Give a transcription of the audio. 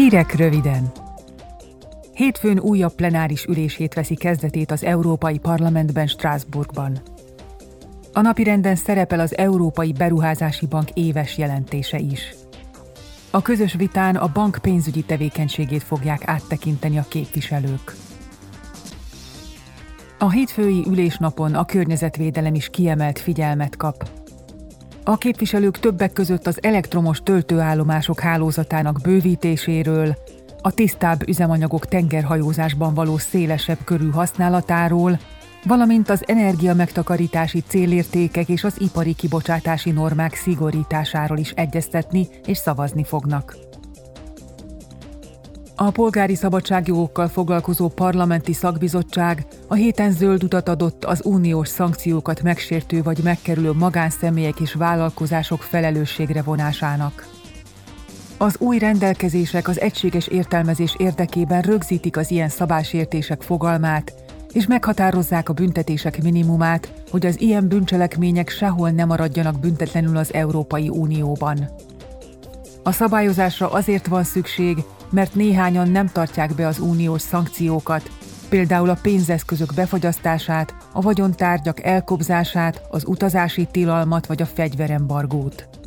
Hírek röviden! Hétfőn újabb plenáris ülését veszi kezdetét az Európai Parlamentben Strasbourgban. A napirenden szerepel az Európai Beruházási Bank éves jelentése is. A közös vitán a bank pénzügyi tevékenységét fogják áttekinteni a képviselők. A hétfői ülésnapon a környezetvédelem is kiemelt figyelmet kap. A képviselők többek között az elektromos töltőállomások hálózatának bővítéséről, a tisztább üzemanyagok tengerhajózásban való szélesebb körű használatáról, valamint az energia megtakarítási célértékek és az ipari kibocsátási normák szigorításáról is egyeztetni és szavazni fognak. A polgári szabadságjogokkal foglalkozó parlamenti szakbizottság a héten zöld utat adott az uniós szankciókat megsértő vagy megkerülő magánszemélyek és vállalkozások felelősségre vonásának. Az új rendelkezések az egységes értelmezés érdekében rögzítik az ilyen szabásértések fogalmát, és meghatározzák a büntetések minimumát, hogy az ilyen bűncselekmények sehol nem maradjanak büntetlenül az Európai Unióban. A szabályozásra azért van szükség, mert néhányan nem tartják be az uniós szankciókat, például a pénzeszközök befagyasztását, a vagyontárgyak elkobzását, az utazási tilalmat vagy a fegyverembargót.